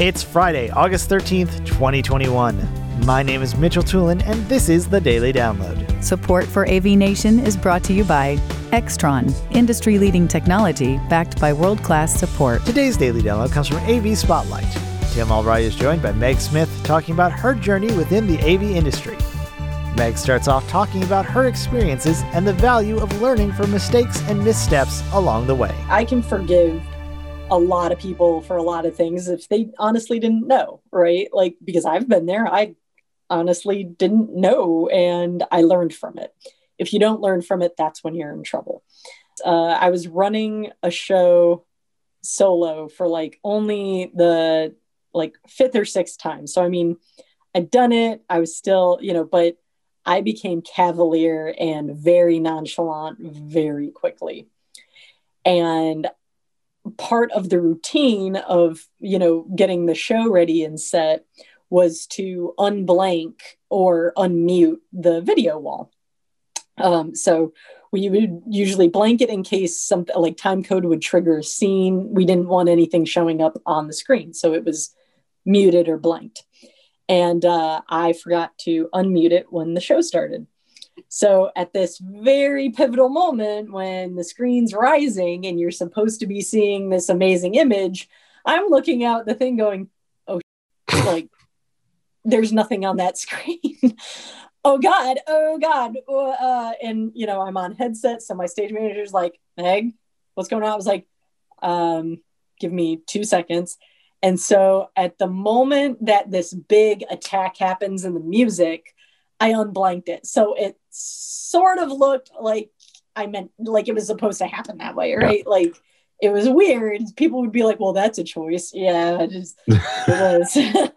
It's Friday, August 13th, 2021. My name is Mitchell Tulin, and this is the Daily Download. Support for AV Nation is brought to you by Extron, industry leading technology backed by world class support. Today's Daily Download comes from AV Spotlight. Tim Albright is joined by Meg Smith talking about her journey within the AV industry. Meg starts off talking about her experiences and the value of learning from mistakes and missteps along the way. I can forgive a lot of people for a lot of things if they honestly didn't know, right? Like, because I've been there, I honestly didn't know and I learned from it. If you don't learn from it, that's when you're in trouble. Uh, I was running a show solo for like only the like fifth or sixth time. So, I mean, I'd done it. I was still, you know, but I became cavalier and very nonchalant very quickly. And part of the routine of you know getting the show ready and set was to unblank or unmute the video wall. Um, so we would usually blank it in case something like time code would trigger a scene. We didn't want anything showing up on the screen so it was muted or blanked. And uh, i forgot to unmute it when the show started so at this very pivotal moment when the screen's rising and you're supposed to be seeing this amazing image, I'm looking out the thing going, oh, like there's nothing on that screen. oh God, oh God. Uh, and, you know, I'm on headset. So my stage manager's like, Meg, what's going on? I was like, um, give me two seconds. And so at the moment that this big attack happens in the music, I unblanked it. So it sort of looked like I meant like it was supposed to happen that way, right? Like it was weird. People would be like, well, that's a choice. Yeah, it just it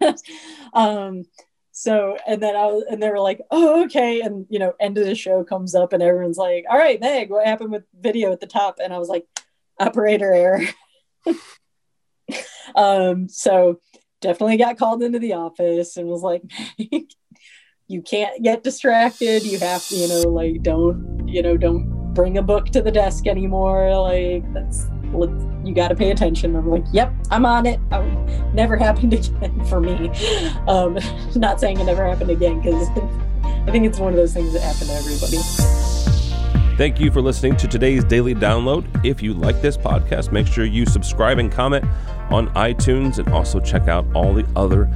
was. um, so and then I was, and they were like, oh, okay. And you know, end of the show comes up and everyone's like, all right, Meg, what happened with video at the top? And I was like, operator error. um, so definitely got called into the office and was like, you can't get distracted. You have to, you know, like don't, you know, don't bring a book to the desk anymore. Like that's you got to pay attention. I'm like, yep, I'm on it. Oh, never happened again for me. Um, not saying it never happened again because I think it's one of those things that happen to everybody. Thank you for listening to today's daily download. If you like this podcast, make sure you subscribe and comment on iTunes and also check out all the other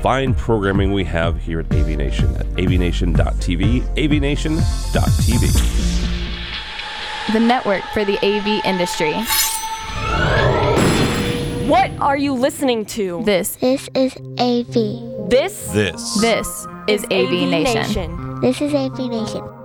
fine programming we have here at AV Nation at avnation.tv, avnation.tv. The network for the AV industry. What are you listening to? This. This is AV. This? This. This is, AV, Nation. This is AV Nation.